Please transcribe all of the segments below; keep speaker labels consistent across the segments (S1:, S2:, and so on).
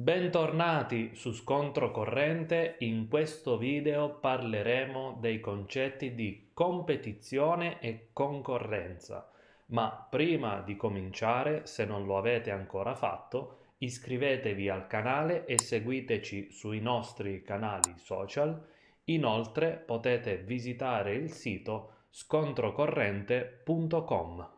S1: Bentornati su Scontro Corrente. In questo video parleremo dei concetti di competizione e concorrenza. Ma prima di cominciare, se non lo avete ancora fatto, iscrivetevi al canale e seguiteci sui nostri canali social. Inoltre potete visitare il sito scontrocorrente.com.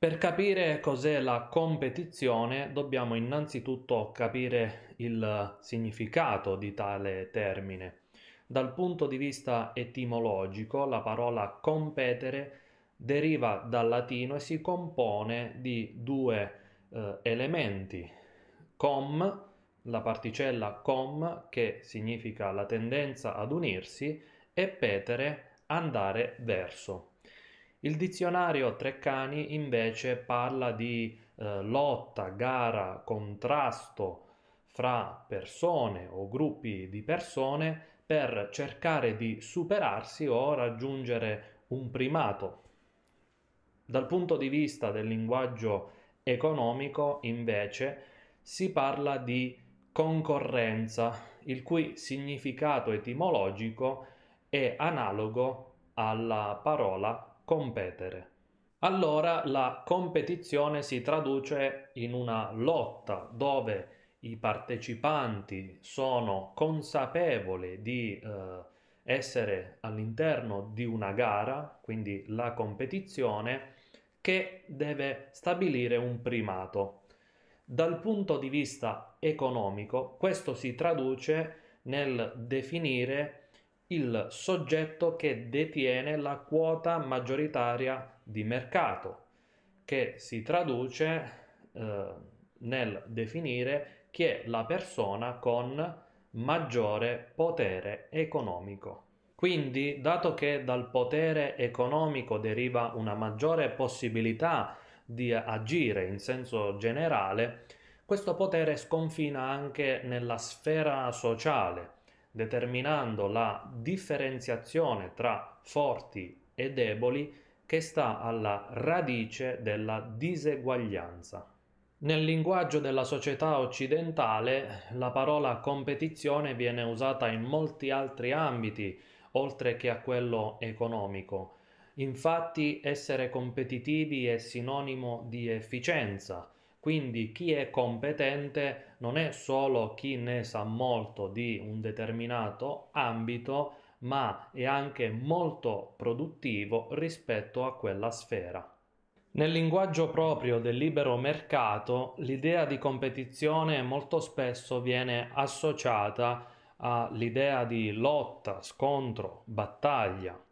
S1: Per capire cos'è la competizione dobbiamo innanzitutto capire il significato di tale termine. Dal punto di vista etimologico la parola competere deriva dal latino e si compone di due eh, elementi. Com, la particella com che significa la tendenza ad unirsi e petere andare verso. Il dizionario Treccani invece parla di eh, lotta, gara, contrasto fra persone o gruppi di persone per cercare di superarsi o raggiungere un primato. Dal punto di vista del linguaggio economico, invece, si parla di concorrenza, il cui significato etimologico è analogo alla parola competere. Allora la competizione si traduce in una lotta dove i partecipanti sono consapevoli di eh, essere all'interno di una gara, quindi la competizione, che deve stabilire un primato. Dal punto di vista economico, questo si traduce nel definire il soggetto che detiene la quota maggioritaria di mercato, che si traduce eh, nel definire chi è la persona con maggiore potere economico. Quindi, dato che dal potere economico deriva una maggiore possibilità di agire in senso generale, questo potere sconfina anche nella sfera sociale, determinando la differenziazione tra forti e deboli che sta alla radice della diseguaglianza. Nel linguaggio della società occidentale la parola competizione viene usata in molti altri ambiti, oltre che a quello economico. Infatti essere competitivi è sinonimo di efficienza, quindi chi è competente non è solo chi ne sa molto di un determinato ambito, ma è anche molto produttivo rispetto a quella sfera. Nel linguaggio proprio del libero mercato, l'idea di competizione molto spesso viene associata all'idea di lotta, scontro, battaglia.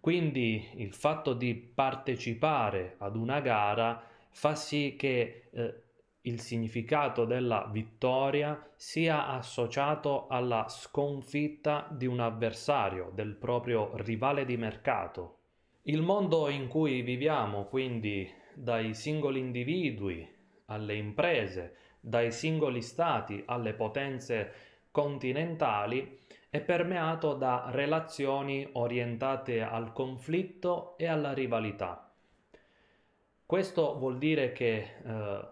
S1: Quindi il fatto di partecipare ad una gara fa sì che eh, il significato della vittoria sia associato alla sconfitta di un avversario, del proprio rivale di mercato. Il mondo in cui viviamo, quindi dai singoli individui alle imprese, dai singoli stati alle potenze continentali, è permeato da relazioni orientate al conflitto e alla rivalità. Questo vuol dire che eh,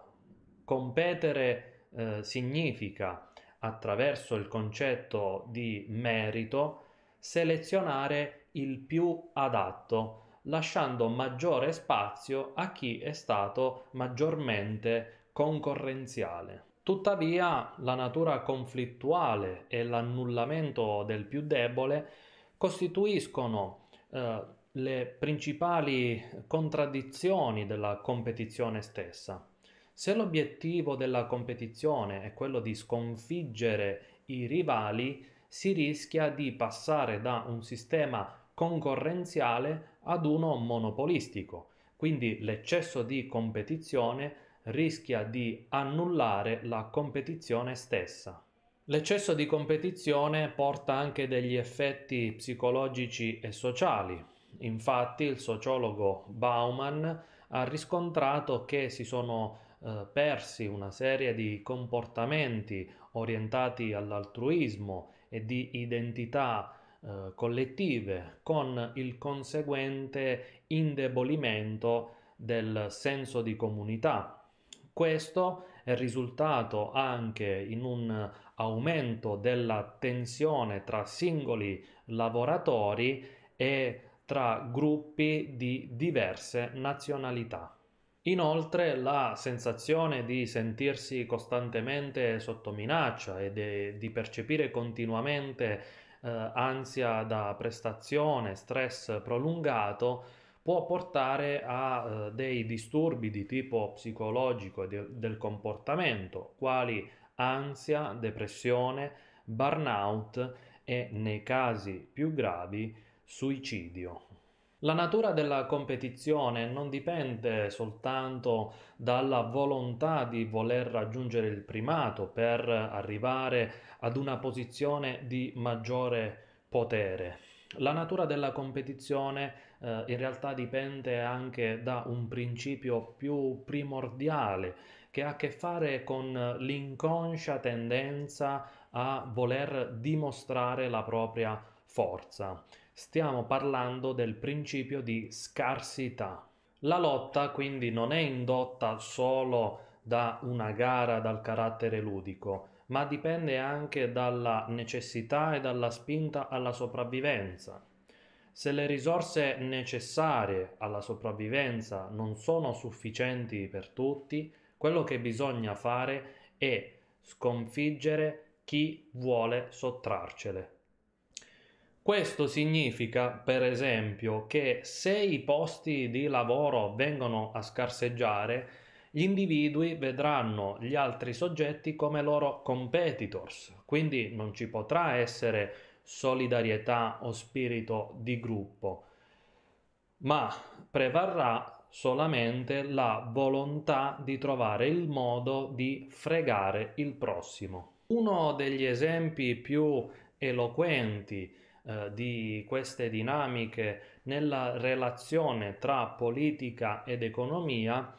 S1: competere eh, significa, attraverso il concetto di merito, selezionare il più adatto, lasciando maggiore spazio a chi è stato maggiormente concorrenziale. Tuttavia, la natura conflittuale e l'annullamento del più debole costituiscono eh, le principali contraddizioni della competizione stessa. Se l'obiettivo della competizione è quello di sconfiggere i rivali, si rischia di passare da un sistema concorrenziale ad uno monopolistico. Quindi l'eccesso di competizione rischia di annullare la competizione stessa. L'eccesso di competizione porta anche degli effetti psicologici e sociali. Infatti il sociologo Bauman ha riscontrato che si sono eh, persi una serie di comportamenti orientati all'altruismo e di identità eh, collettive con il conseguente indebolimento del senso di comunità. Questo è risultato anche in un aumento della tensione tra singoli lavoratori e tra gruppi di diverse nazionalità. Inoltre la sensazione di sentirsi costantemente sotto minaccia e de, di percepire continuamente eh, ansia da prestazione, stress prolungato, può portare a eh, dei disturbi di tipo psicologico e de, del comportamento, quali ansia, depressione, burnout e, nei casi più gravi, suicidio. La natura della competizione non dipende soltanto dalla volontà di voler raggiungere il primato per arrivare ad una posizione di maggiore potere. La natura della competizione eh, in realtà dipende anche da un principio più primordiale che ha a che fare con l'inconscia tendenza a voler dimostrare la propria forza. Stiamo parlando del principio di scarsità. La lotta quindi non è indotta solo da una gara dal carattere ludico, ma dipende anche dalla necessità e dalla spinta alla sopravvivenza. Se le risorse necessarie alla sopravvivenza non sono sufficienti per tutti, quello che bisogna fare è sconfiggere chi vuole sottrarcele. Questo significa, per esempio, che se i posti di lavoro vengono a scarseggiare, gli individui vedranno gli altri soggetti come loro competitors, quindi non ci potrà essere solidarietà o spirito di gruppo, ma prevarrà solamente la volontà di trovare il modo di fregare il prossimo. Uno degli esempi più eloquenti eh, di queste dinamiche nella relazione tra politica ed economia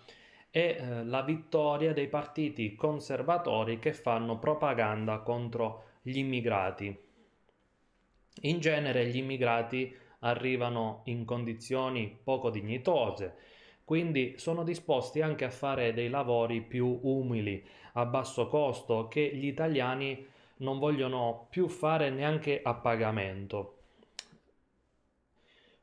S1: è eh, la vittoria dei partiti conservatori che fanno propaganda contro gli immigrati. In genere gli immigrati arrivano in condizioni poco dignitose, quindi sono disposti anche a fare dei lavori più umili, a basso costo, che gli italiani non vogliono più fare neanche a pagamento.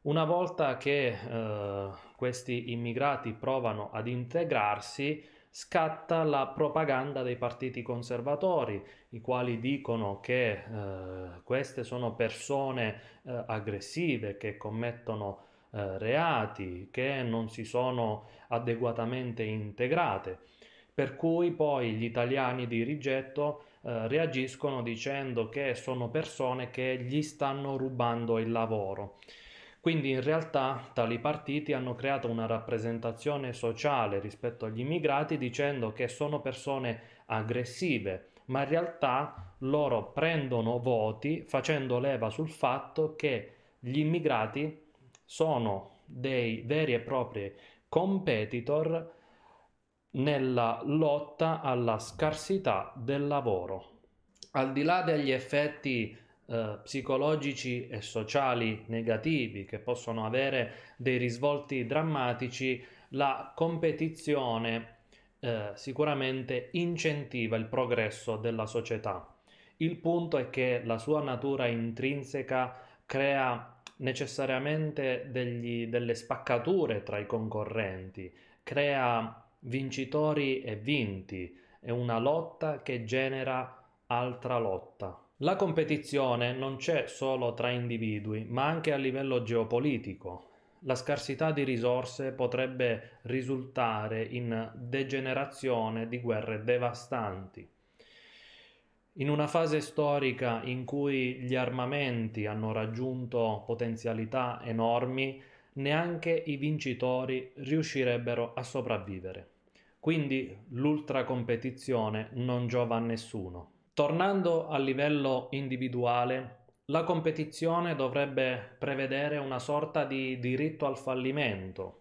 S1: Una volta che eh, questi immigrati provano ad integrarsi, scatta la propaganda dei partiti conservatori, i quali dicono che eh, queste sono persone eh, aggressive che commettono eh, reati, che non si sono adeguatamente integrate. Per cui poi gli italiani di rigetto eh, reagiscono dicendo che sono persone che gli stanno rubando il lavoro. Quindi in realtà tali partiti hanno creato una rappresentazione sociale rispetto agli immigrati dicendo che sono persone aggressive, ma in realtà loro prendono voti facendo leva sul fatto che gli immigrati sono dei veri e propri competitor nella lotta alla scarsità del lavoro. Al di là degli effetti eh, psicologici e sociali negativi che possono avere dei risvolti drammatici, la competizione eh, sicuramente incentiva il progresso della società. Il punto è che la sua natura intrinseca crea necessariamente degli, delle spaccature tra i concorrenti, crea vincitori e vinti, è una lotta che genera altra lotta. La competizione non c'è solo tra individui, ma anche a livello geopolitico. La scarsità di risorse potrebbe risultare in degenerazione di guerre devastanti. In una fase storica in cui gli armamenti hanno raggiunto potenzialità enormi, neanche i vincitori riuscirebbero a sopravvivere. Quindi l'ultracompetizione non giova a nessuno. Tornando a livello individuale, la competizione dovrebbe prevedere una sorta di diritto al fallimento.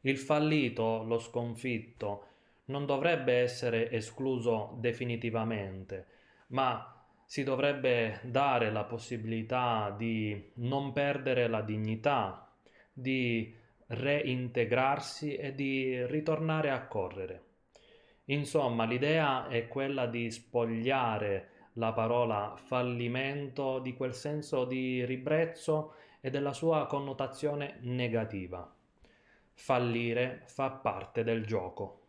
S1: Il fallito, lo sconfitto, non dovrebbe essere escluso definitivamente, ma si dovrebbe dare la possibilità di non perdere la dignità, di reintegrarsi e di ritornare a correre. Insomma, l'idea è quella di spogliare la parola fallimento di quel senso di ribrezzo e della sua connotazione negativa. Fallire fa parte del gioco.